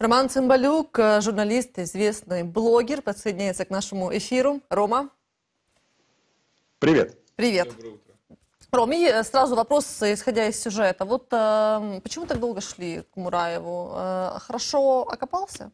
Роман Цымбалюк, журналист, известный блогер, подсоединяется к нашему эфиру. Рома. Привет. Привет. Доброе утро. Ром, и сразу вопрос, исходя из сюжета. Вот э, почему так долго шли к Мураеву? Э, хорошо окопался?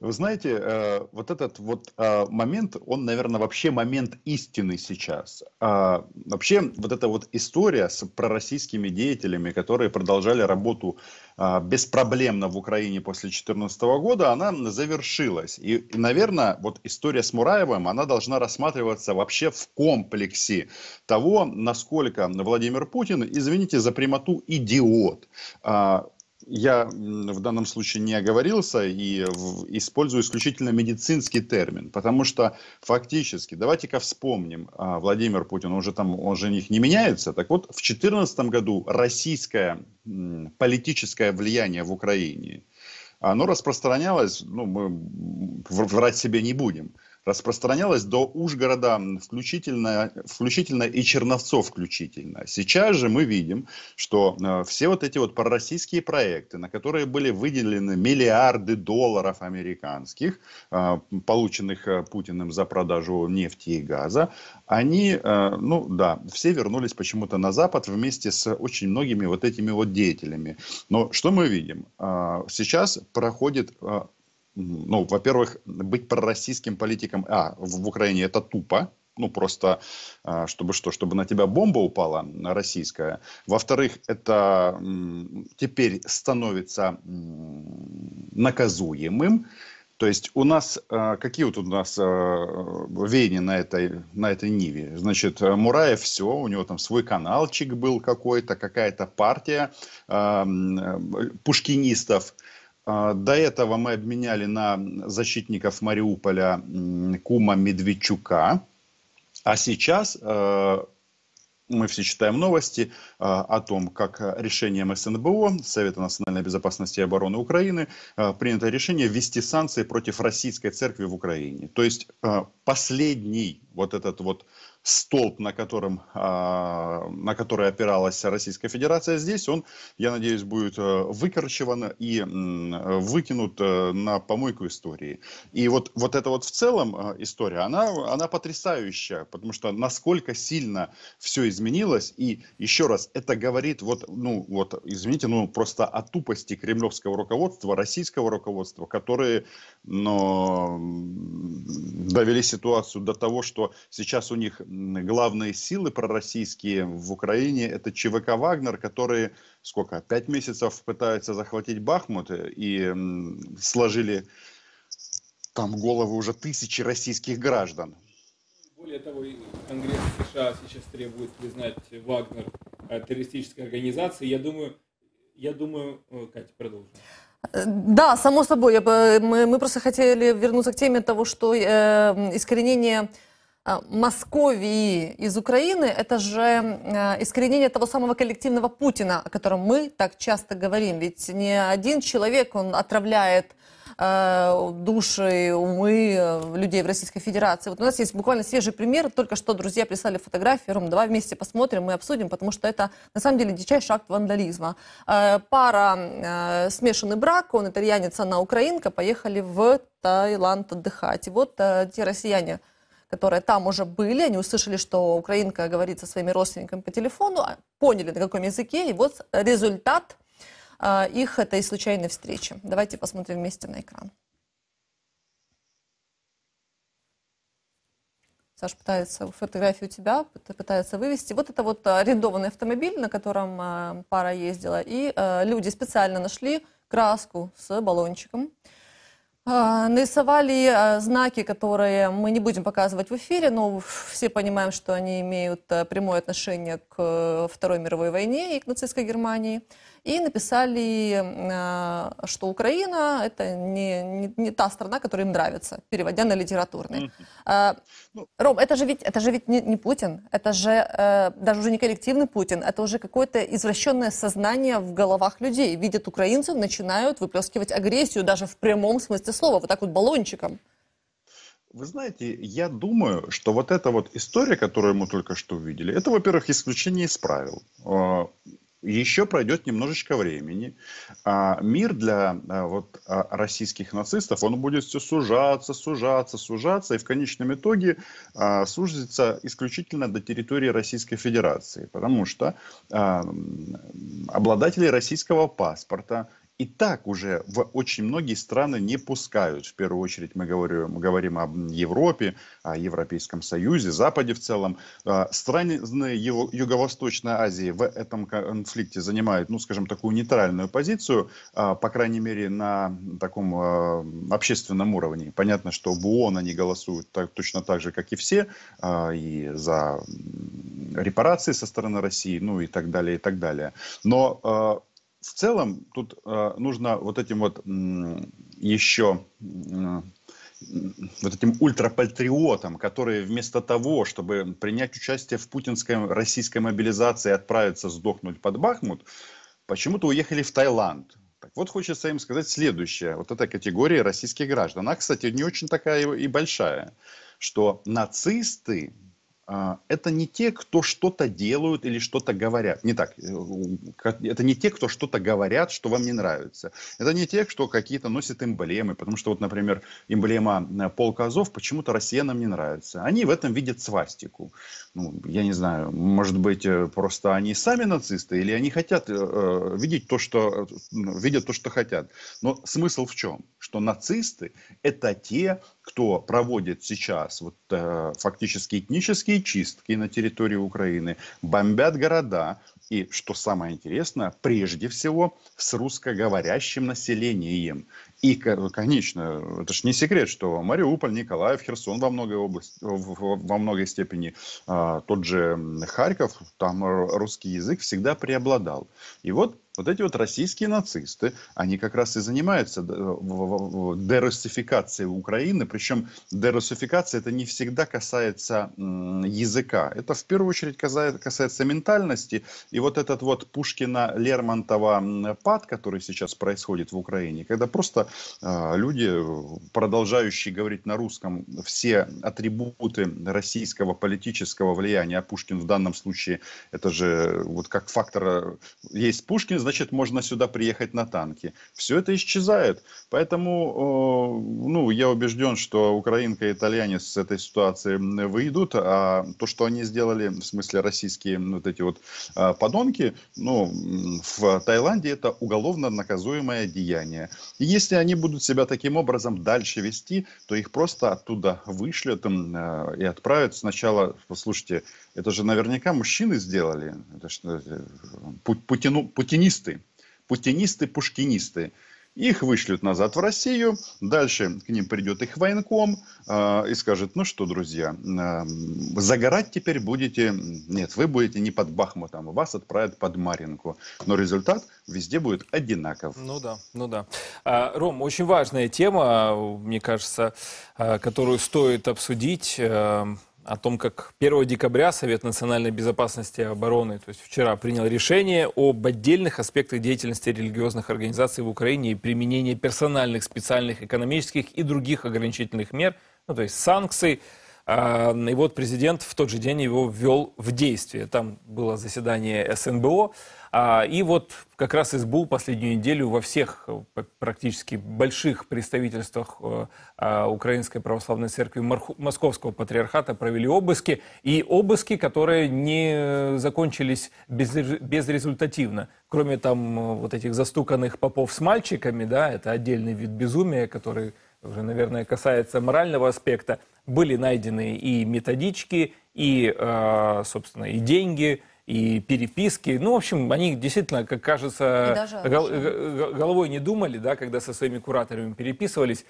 Вы знаете, э, вот этот вот э, момент, он, наверное, вообще момент истины сейчас. А, вообще, вот эта вот история с пророссийскими деятелями, которые продолжали работу а, беспроблемно в Украине после 2014 года, она завершилась. И, наверное, вот история с Мураевым, она должна рассматриваться вообще в комплексе того, насколько Владимир Путин, извините за прямоту, идиот а, я в данном случае не оговорился и использую исключительно медицинский термин, потому что фактически, давайте-ка вспомним, а, Владимир Путин, он же там, он же них не меняется, так вот, в 2014 году российское политическое влияние в Украине, оно распространялось, ну, мы врать себе не будем, распространялось до Ужгорода включительно, включительно и Черновцов включительно. Сейчас же мы видим, что э, все вот эти вот пророссийские проекты, на которые были выделены миллиарды долларов американских, э, полученных э, Путиным за продажу нефти и газа, они, ну да, все вернулись почему-то на Запад вместе с очень многими вот этими вот деятелями. Но что мы видим? Сейчас проходит ну, во-первых, быть пророссийским политиком, а, в, Украине это тупо, ну, просто, а, чтобы что, чтобы на тебя бомба упала российская. Во-вторых, это теперь становится наказуемым. То есть у нас, а, какие вот у нас а, веяния на этой, на этой ниве? Значит, Мураев все, у него там свой каналчик был какой-то, какая-то партия пушкинистов – до этого мы обменяли на защитников Мариуполя Кума Медведчука. А сейчас э, мы все читаем новости э, о том, как решением СНБО, Совета национальной безопасности и обороны Украины, э, принято решение ввести санкции против российской церкви в Украине. То есть последний вот этот вот столб, на, котором, а, на который опиралась Российская Федерация здесь, он, я надеюсь, будет э, выкорчеван и выкинут э, на помойку истории. И вот, вот эта вот в целом э, история, она, она потрясающая, потому что насколько сильно все изменилось, и еще раз, это говорит вот, ну, вот, извините, ну, просто о тупости кремлевского руководства, российского руководства, которые, но, довели ситуацию до того, что сейчас у них главные силы пророссийские в Украине это ЧВК «Вагнер», которые сколько, пять месяцев пытаются захватить Бахмут и сложили там головы уже тысячи российских граждан. Более того, Конгресс США сейчас требует признать Вагнер э, террористической организацией. Я думаю, я думаю, Катя, продолжим. Да, само собой. Мы, мы просто хотели вернуться к теме того, что э, искоренение Московии из Украины, это же э, искоренение того самого коллективного Путина, о котором мы так часто говорим. Ведь не один человек, он отравляет э, души, умы э, людей в Российской Федерации. Вот у нас есть буквально свежий пример. Только что друзья прислали фотографии. Ром, давай вместе посмотрим и обсудим, потому что это на самом деле дичайший акт вандализма. Пара, смешанный брак, он итальянец, она украинка, поехали в Таиланд отдыхать. И вот те россияне, которые там уже были, они услышали, что украинка говорит со своими родственниками по телефону, а, поняли, на каком языке, и вот результат э, их этой случайной встречи. Давайте посмотрим вместе на экран. Саша пытается фотографию у тебя, пытается вывести. Вот это вот арендованный автомобиль, на котором пара ездила. И люди специально нашли краску с баллончиком. А, нарисовали а, знаки, которые мы не будем показывать в эфире, но все понимаем, что они имеют а, прямое отношение к э, Второй мировой войне и к нацистской Германии и написали, а, что Украина это не, не, не та страна, которая им нравится, переводя на литературный. Mm-hmm. Ром, это же ведь, это же ведь не, не Путин, это же э, даже уже не коллективный Путин, это уже какое-то извращенное сознание в головах людей. Видят украинцев, начинают выплескивать агрессию даже в прямом смысле слова, вот так вот баллончиком. Вы знаете, я думаю, что вот эта вот история, которую мы только что увидели, это, во-первых, исключение из правил. Еще пройдет немножечко времени. А мир для а, вот, а, российских нацистов, он будет все сужаться, сужаться, сужаться, и в конечном итоге а, сужится исключительно до территории Российской Федерации, потому что а, обладатели российского паспорта, и так уже в очень многие страны не пускают. В первую очередь мы говорим, мы говорим о Европе, о Европейском Союзе, Западе в целом. А, страны Юго-Восточной Азии в этом конфликте занимают, ну, скажем, такую нейтральную позицию, а, по крайней мере, на таком а, общественном уровне. Понятно, что в ООН они голосуют так, точно так же, как и все, и за репарации со стороны России, ну и так далее, и так далее. Но в целом тут э, нужно вот этим вот э, еще э, вот этим ультрапатриотам, которые вместо того, чтобы принять участие в путинской российской мобилизации и отправиться сдохнуть под Бахмут, почему-то уехали в Таиланд. Так вот, хочется им сказать следующее. Вот эта категория российских граждан, она, кстати, не очень такая и большая, что нацисты это не те, кто что-то делают или что-то говорят. Не так. Э, это не те, кто что-то говорят, что вам не нравится. Это не те, кто какие-то носят эмблемы. Потому что, вот, например, эмблема э, полка Азов почему-то россиянам не нравится. Они в этом видят свастику. Ну, я не знаю, может быть, э, просто они сами нацисты, или они хотят э, видеть то, что, видят то, что хотят. Но смысл в чем? Что нацисты – это те, кто проводит сейчас вот, э, фактически этнические чистки на территории Украины, бомбят города, и, что самое интересное, прежде всего с русскоговорящим населением. И, конечно, это же не секрет, что Мариуполь, Николаев, Херсон во многой области, во многой степени, а, тот же Харьков, там русский язык всегда преобладал. И вот вот эти вот российские нацисты, они как раз и занимаются дерусификацией Украины, причем дерусификация это не всегда касается языка, это в первую очередь касается ментальности. И вот этот вот Пушкина-Лермонтова пад, который сейчас происходит в Украине, когда просто а, люди, продолжающие говорить на русском, все атрибуты российского политического влияния, а Пушкин в данном случае, это же вот как фактор, есть Пушкин, значит, можно сюда приехать на танке. Все это исчезает. Поэтому, ну, я убежден, что украинка и итальянец с этой ситуации выйдут, а то, что они сделали, в смысле российские вот эти вот а, подонки, ну, в Таиланде это уголовно наказуемое деяние. И если они будут себя таким образом дальше вести, то их просто оттуда вышлют а, и отправят сначала, послушайте, это же наверняка мужчины сделали, это что, э, путину, путинисты, путинисты-пушкинисты. Их вышлют назад в Россию, дальше к ним придет их военком э, и скажет, ну что, друзья, э, загорать теперь будете, нет, вы будете не под Бахмутом, вас отправят под Маринку, но результат везде будет одинаков. Ну да, ну да. А, Ром, очень важная тема, мне кажется, а, которую стоит обсудить. О том, как 1 декабря Совет национальной безопасности и обороны, то есть вчера, принял решение об отдельных аспектах деятельности религиозных организаций в Украине и применении персональных, специальных, экономических и других ограничительных мер, ну, то есть санкций. И вот президент в тот же день его ввел в действие. Там было заседание СНБО. А, и вот как раз СБУ последнюю неделю во всех э, практически больших представительствах э, а, Украинской Православной Церкви Московского Патриархата провели обыски. И обыски, которые не закончились безрезультативно. Кроме там э, вот этих застуканных попов с мальчиками, да, это отдельный вид безумия, который уже, наверное, касается морального аспекта, были найдены и методички, и, собственно, и деньги, и переписки. Ну, в общем, они действительно, как кажется, гол головой не думали, да, когда со своими кураторами переписывались.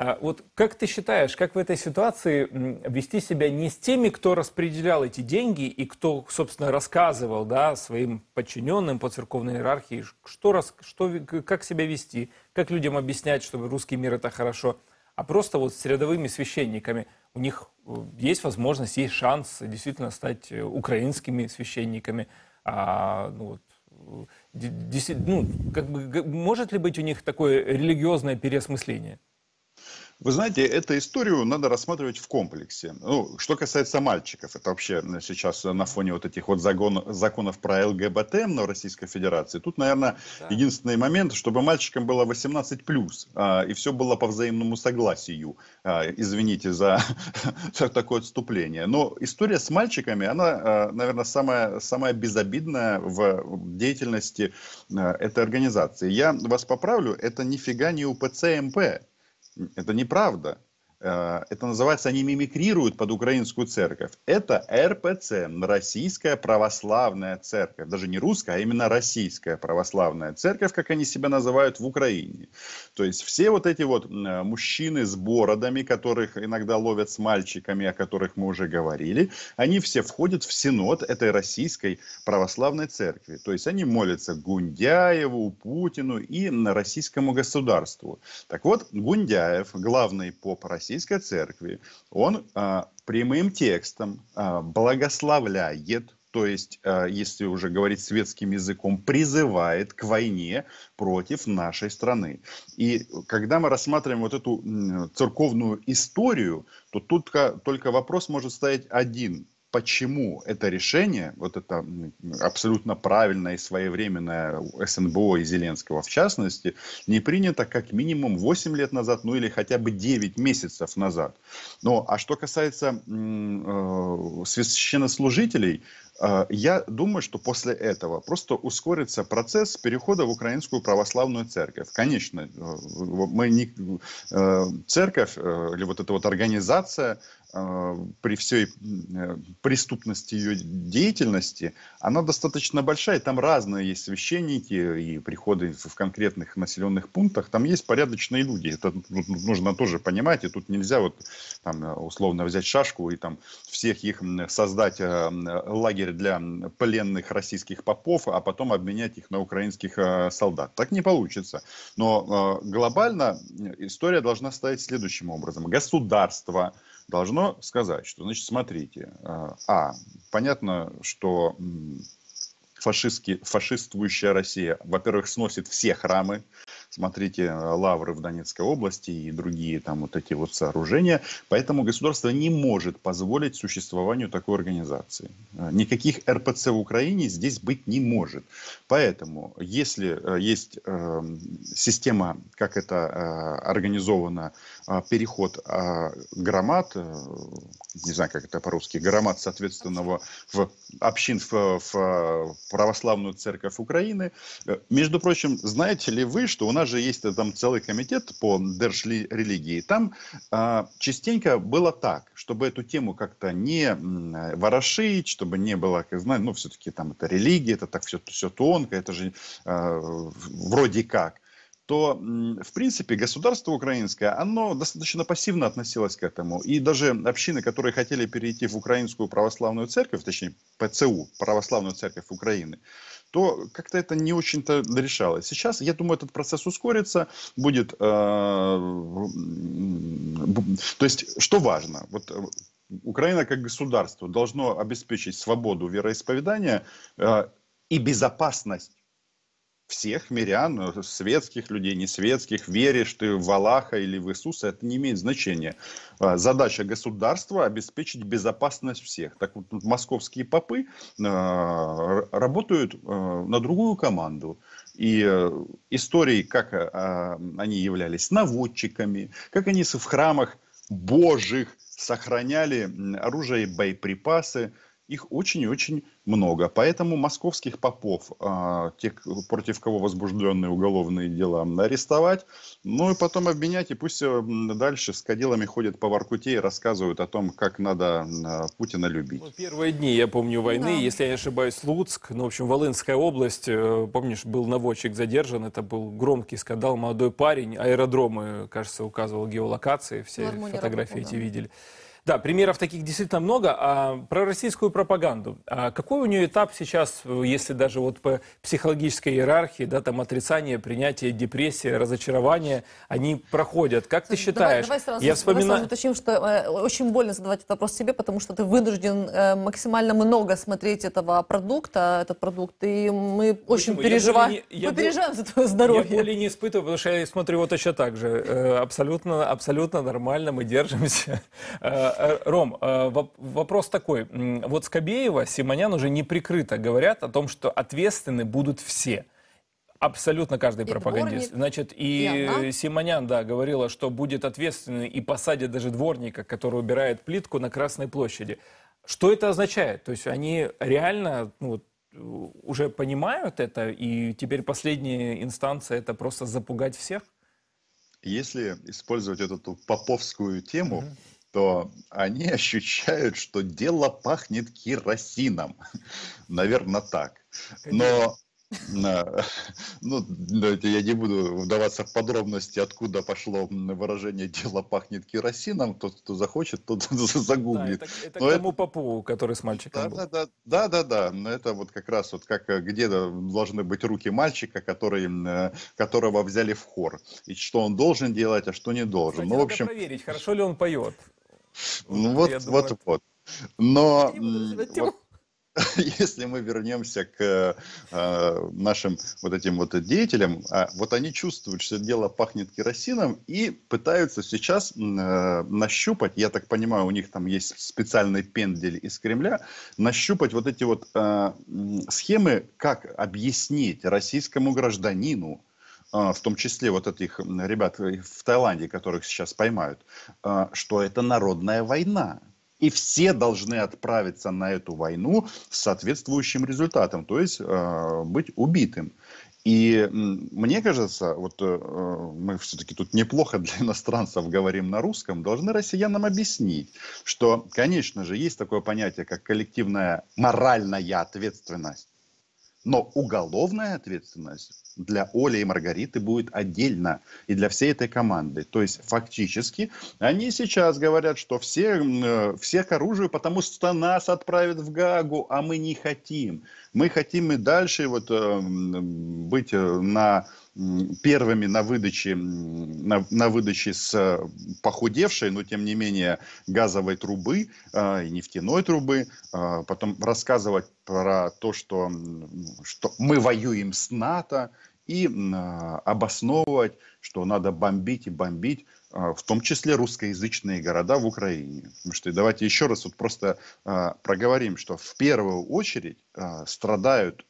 А вот как ты считаешь, как в этой ситуации вести себя не с теми, кто распределял эти деньги и кто, собственно, рассказывал да, своим подчиненным по церковной иерархии, что, что, как себя вести, как людям объяснять, что русский мир это хорошо, а просто вот с рядовыми священниками – у них э, есть возможность, есть шанс действительно стать э, украинскими священниками. А, ну, вот, ну, как бы, может ли быть у них такое религиозное переосмысление? Вы знаете, эту историю надо рассматривать в комплексе. Ну, что касается мальчиков, это вообще сейчас на фоне вот этих вот загон, законов про ЛГБТ на Российской Федерации, тут, наверное, да. единственный момент, чтобы мальчикам было 18+, а, и все было по взаимному согласию. А, извините за такое отступление. Но история с мальчиками, она, а, наверное, самая, самая безобидная в деятельности этой организации. Я вас поправлю, это нифига не УПЦ МП. Это неправда. Э, это называется, они мимикрируют под украинскую церковь. Это РПЦ, Российская Православная Церковь. Даже не русская, а именно Российская Православная Церковь, как они себя называют в Украине. То есть все вот эти вот мужчины с бородами, которых иногда ловят с мальчиками, о которых мы уже говорили, они все входят в синод этой Российской Православной Церкви. То есть они молятся Гундяеву, Путину и российскому государству. Так вот, Гундяев, главный поп России, Российской Церкви, он а, прямым текстом а, благословляет то есть, а, если уже говорить светским языком, призывает к войне против нашей страны. И когда мы рассматриваем вот эту церковную историю, то тут только вопрос может стоять один почему это решение, вот это абсолютно правильное и своевременное СНБО и Зеленского в частности, не принято как минимум 8 лет назад, ну или хотя бы 9 месяцев назад. Но, а что касается э, священнослужителей, э, я думаю, что после этого просто ускорится процесс перехода в Украинскую православную церковь. Конечно, э, мы не, э, церковь или вот эта вот организация при всей э, преступности ее деятельности, она достаточно большая. Там разные есть священники и приходы в конкретных населенных пунктах. Там есть порядочные люди. Это нужно тоже понимать. И тут нельзя вот там, условно взять шашку и там всех их создать э, лагерь для пленных российских попов, а потом обменять их на украинских э, солдат. Так не получится. Но глобально история должна стоять следующим образом. Государство должно сказать, что, значит, смотрите, а, а понятно, что фашистский, фашистующая Россия, во-первых, сносит все храмы, смотрите э, лавры в Донецкой области и другие там вот эти вот сооружения. Поэтому государство не может позволить существованию такой организации. Э, никаких РПЦ в Украине здесь быть не может. Поэтому, если э, есть система, как это организовано, переход громад, не знаю, как это по-русски, громад соответственного в общин в, в православную церковь Украины. Между прочим, знаете ли вы, что у нас нас же есть там целый комитет по держрелигии. Там а, частенько было так, чтобы эту тему как-то не ворошить, чтобы не было, как знаете, ну, все-таки там это религия, это так все, все тонко, это же а, вроде как то, в принципе, государство украинское, оно достаточно пассивно относилось к этому. И даже общины, которые хотели перейти в Украинскую православную церковь, точнее, ПЦУ, Православную церковь Украины, то как-то это не очень-то решалось. Сейчас, я думаю, этот процесс ускорится, будет... Э, то есть, что важно? Вот э, Украина как государство должно обеспечить свободу вероисповедания э, и безопасность всех мирян, э, светских людей, не светских, веришь ты в Аллаха или в Иисуса, это не имеет значения. А, задача государства обеспечить безопасность всех. Так вот, московские попы э, работают э, на другую команду. И истории, как они являлись наводчиками, как они в храмах божьих сохраняли оружие и боеприпасы, их очень и очень много. Поэтому московских попов, а, тех, против кого возбужденные уголовные дела, арестовать, ну и потом обменять, и пусть э, дальше с кадилами ходят по Воркуте и рассказывают о том, как надо а, Путина любить. Ну, первые дни, я помню, войны, да. если я не ошибаюсь, Луцк, ну, в общем, Волынская область, э, помнишь, был наводчик задержан, это был громкий скандал, молодой парень, аэродромы, кажется, указывал геолокации, все фотографии работал, эти да. видели. Да, примеров таких действительно много. А про российскую пропаганду. А какой у нее этап сейчас, если даже вот по психологической иерархии, да, там отрицание, принятие, депрессия, разочарование, они проходят? Как ты считаешь? Давай, давай сразу, Я вспоминаю... давай сразу уточним, что э, очень больно задавать этот вопрос себе, потому что ты вынужден э, максимально много смотреть этого продукта, этот продукт, и мы Почему? очень переживаем, не, мы переживаем за твое здоровье. Я боли не испытываю, потому что я смотрю его точно так же. Э, абсолютно, абсолютно нормально, мы держимся. Э, Ром, вопрос такой. Вот Скобеева, Симонян уже не прикрыто говорят о том, что ответственны будут все. Абсолютно каждый и пропагандист. Дворник, Значит, и, и Симонян, да, говорила, что будет ответственный и посадят даже дворника, который убирает плитку на Красной площади. Что это означает? То есть они реально ну, уже понимают это, и теперь последняя инстанция это просто запугать всех? Если использовать эту поповскую тему, mm-hmm то они ощущают, что дело пахнет керосином. Наверное, так. Но ну, я не буду вдаваться в подробности, откуда пошло выражение «дело пахнет керосином». Тот, кто захочет, тот загуглит. Да, это, это к тому это... попу, который с мальчиком да, был. Да, да, да, да, да. Это вот как раз вот как где должны быть руки мальчика, который, которого взяли в хор. И что он должен делать, а что не должен. Кстати, ну, в общем... проверить, хорошо ли он поет. Ну вот, вот, вот. Но вот, если мы вернемся к э, нашим вот этим вот деятелям, э, вот они чувствуют, что дело пахнет керосином и пытаются сейчас э, нащупать, я так понимаю, у них там есть специальный пендель из Кремля, нащупать вот эти вот э, схемы, как объяснить российскому гражданину, в том числе вот этих ребят в Таиланде, которых сейчас поймают, что это народная война и все должны отправиться на эту войну с соответствующим результатом, то есть э, быть убитым. И мне кажется, вот э, мы все-таки тут неплохо для иностранцев говорим на русском, должны россиянам объяснить, что, конечно же, есть такое понятие, как коллективная моральная ответственность, но уголовная ответственность для Оли и Маргариты будет отдельно и для всей этой команды. То есть фактически они сейчас говорят, что все, э, все к оружию, потому что нас отправят в Гагу, а мы не хотим. Мы хотим и дальше вот, э, быть э, на первыми на выдаче, на, на выдаче с похудевшей, но тем не менее газовой трубы э, и нефтяной трубы, э, потом рассказывать про то, что, что мы воюем с НАТО, и э, обосновывать, что надо бомбить и бомбить а, в том числе русскоязычные города в Украине. Потому что давайте еще раз вот просто э, проговорим, что в первую очередь страдают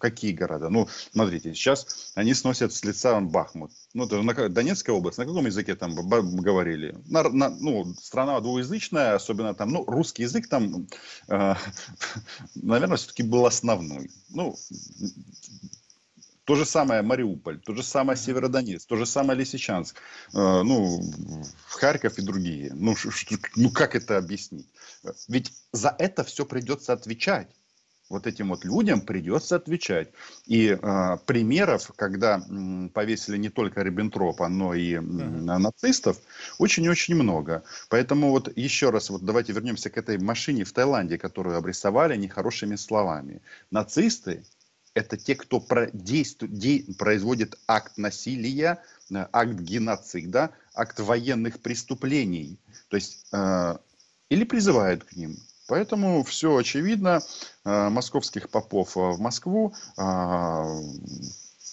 какие города? Ну, смотрите, сейчас они сносят с лица Бахмут. Ну, это на, Донецкая область, на каком языке там говорили? На, на, ну, страна двуязычная, особенно там, ну, русский язык там, наверное, все-таки был основной. Ну, то же самое Мариуполь, то же самое Северодонецк, то же самое Лисичанск, э, ну, Харьков и другие. Ну, ну, как это объяснить? Ведь за это все придется отвечать. Вот этим вот людям придется отвечать. И э, примеров, когда э, повесили не только Риббентропа, но и э, нацистов, очень-очень много. Поэтому вот еще раз, вот давайте вернемся к этой машине в Таиланде, которую обрисовали нехорошими словами. Нацисты это те, кто производит акт насилия, э, акт геноцида, акт военных преступлений. То есть, э, или призывают к ним. Поэтому все очевидно. Э, московских попов в Москву,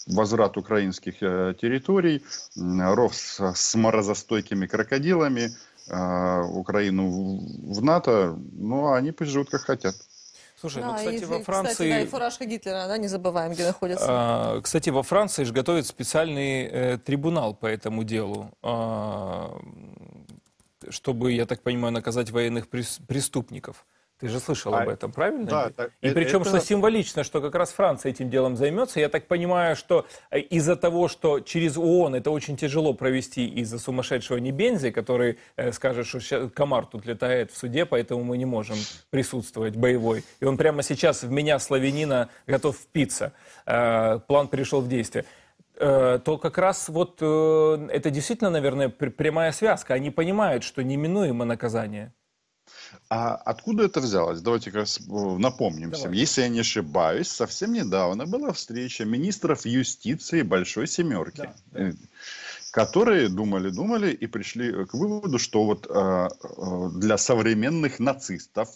возврат украинских территорий, ров с, с морозостойкими крокодилами, Украину в НАТО, ну, они пусть живут как хотят. Слушай, ну, да, ну, кстати, и, во Франции... Кстати, да, и фуражка Гитлера, да, не забываем, где находится. А, кстати, во Франции же готовят специальный э, трибунал по этому делу, а, чтобы, я так понимаю, наказать военных преступников. Ты же слышал а, об этом, правильно? Да. Так, и это, причем, что символично, что как раз Франция этим делом займется. Я так понимаю, что э, из-за того, что через ООН это очень тяжело провести из-за сумасшедшего Небензи, который э, скажет, что сейчас комар тут летает в суде, поэтому мы не можем присутствовать боевой. И он прямо сейчас в меня, славянина, готов впиться. Э, план перешел в действие. э, то как раз вот э, это действительно, наверное, прямая связка. Они понимают, что неминуемо наказание. А откуда это взялось? Давайте-ка э, напомним Давай. всем. Если я не ошибаюсь, совсем недавно была встреча министров юстиции Большой Семерки. Да, да. Которые думали, думали и пришли к выводу, что вот э, для современных нацистов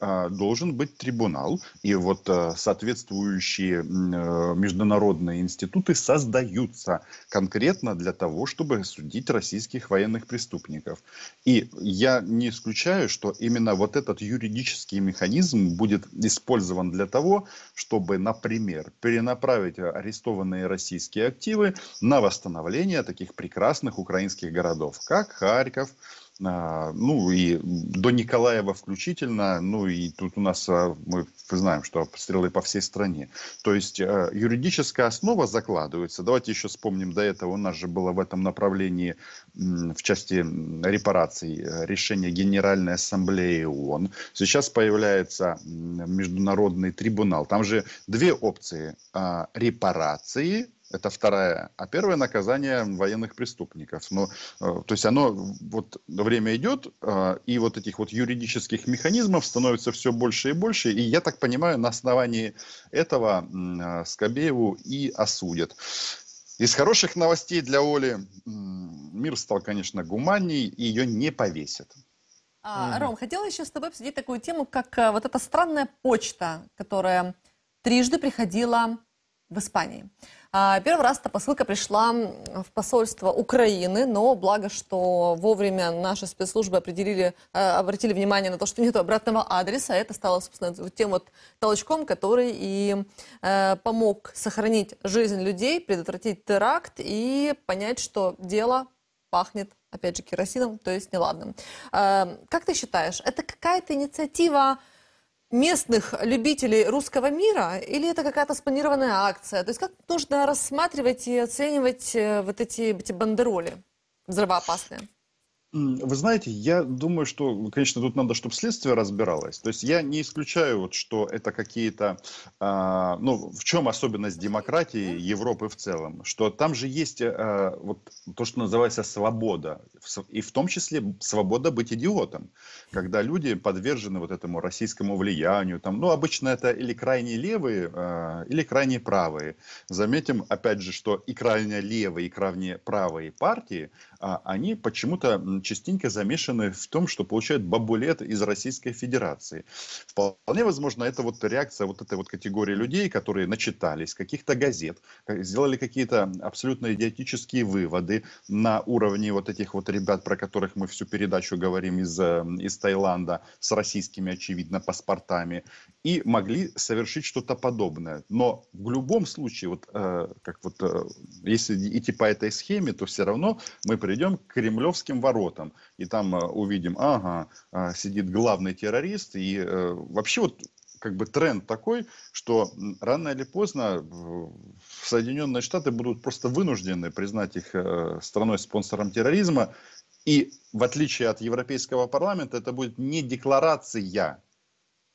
должен быть трибунал, и вот а, соответствующие э, международные институты создаются конкретно для того, чтобы судить российских военных преступников. И я не исключаю, что именно вот этот юридический механизм будет использован для того, чтобы, например, перенаправить арестованные российские активы на восстановление таких прекрасных украинских городов, как Харьков, а, ну и до Николаева включительно, ну и тут у нас а, мы знаем, что обстрелы по всей стране. То есть а, юридическая основа закладывается. Давайте еще вспомним до этого, у нас же было в этом направлении в части репараций решение Генеральной Ассамблеи ООН. Сейчас появляется международный трибунал. Там же две опции. Репарации это вторая. А первое наказание военных преступников. Но, э, то есть оно, вот время идет, э, и вот этих вот юридических механизмов становится все больше и больше. И я так понимаю, на основании этого э, Скобееву и осудят. Из хороших новостей для Оли мир стал, конечно, гуманней, и ее не повесят. А, Ром, хотела еще с тобой обсудить такую тему, как вот эта странная почта, которая трижды приходила в Испании. А, первый раз эта посылка пришла в посольство Украины, но благо, что вовремя наши спецслужбы определили, а, обратили внимание на то, что нет обратного адреса. Это стало, собственно, тем вот толчком, который и э, помог сохранить жизнь людей, предотвратить теракт и понять, что дело пахнет опять же, керосином, то есть неладным. Э, как ты считаешь, это какая-то инициатива местных любителей русского мира или это какая-то спланированная акция? То есть как нужно рассматривать и оценивать э, вот эти, эти бандероли взрывоопасные? Вы знаете, я думаю, что, конечно, тут надо, чтобы следствие разбиралось. То есть я не исключаю, вот, что это какие-то, э, ну, в чем особенность демократии Европы в целом, что там же есть э, вот то, что называется свобода, и в том числе свобода быть идиотом, когда люди подвержены вот этому российскому влиянию, там, ну, обычно это или крайне левые, э, или крайне правые. Заметим, опять же, что и крайне левые, и крайне правые партии, они почему-то частенько замешаны в том, что получают бабулет из Российской Федерации. Вполне возможно, это вот реакция вот этой вот категории людей, которые начитались каких-то газет, сделали какие-то абсолютно идиотические выводы на уровне вот этих вот ребят, про которых мы всю передачу говорим из, э, из Таиланда, с российскими, очевидно, паспортами, и могли совершить что-то подобное. Но в любом случае, вот э, как вот, э, если идти по этой схеме, то все равно мы придем к кремлевским воротам и там э, увидим, ага, э, сидит главный террорист, и э, вообще вот как бы тренд такой, что рано или поздно Соединенные Штаты будут просто вынуждены признать их страной-спонсором терроризма, и в отличие от Европейского парламента, это будет не декларация,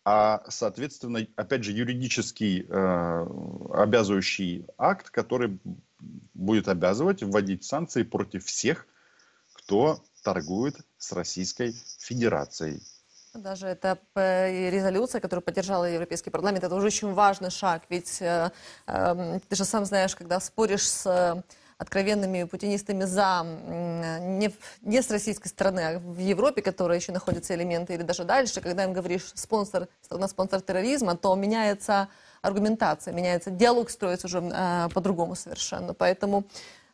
а, соответственно, опять же, юридический э, обязывающий акт, который будет обязывать вводить санкции против всех, кто торгует с Российской Федерацией. Даже эта э, резолюция, которую поддержал Европейский парламент, это уже очень важный шаг. Ведь э, э, ты же сам знаешь, когда споришь с э, откровенными путинистами за не, не с российской стороны, а в Европе, которая еще находятся элементы, или даже дальше, когда им говоришь спонсор, страна спонсор терроризма, то меняется аргументация, меняется диалог, строится уже э, по-другому совершенно. Поэтому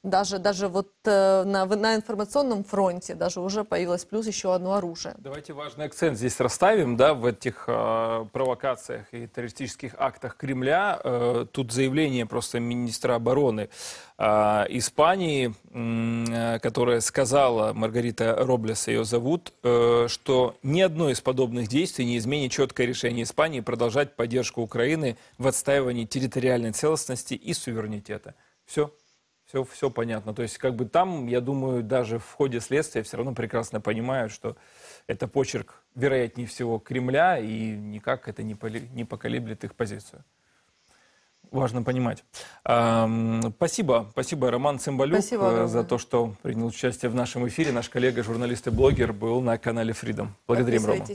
даже, даже вот э, на, на информационном фронте даже уже появилось плюс еще одно оружие. Давайте важный акцент здесь расставим, да, в этих э, провокациях и террористических актах Кремля. Э, тут заявление просто министра обороны э, Испании, э, которая сказала, Маргарита Роблес ее зовут, э, что ни одно из подобных действий не изменит четкое решение Испании продолжать поддержку Украины в отстаивании территориальной целостности и суверенитета. Все все, все понятно. То есть, как бы там, я думаю, даже в ходе следствия все равно прекрасно понимают, что это почерк, вероятнее всего, Кремля, и никак это не, поли, не поколеблет их позицию. важно понимать. Спасибо, спасибо, Роман Цымбалюк, спасибо, за то, что принял участие в нашем эфире. Наш коллега, журналист и блогер, был на канале Freedom. Благодарим, Рома.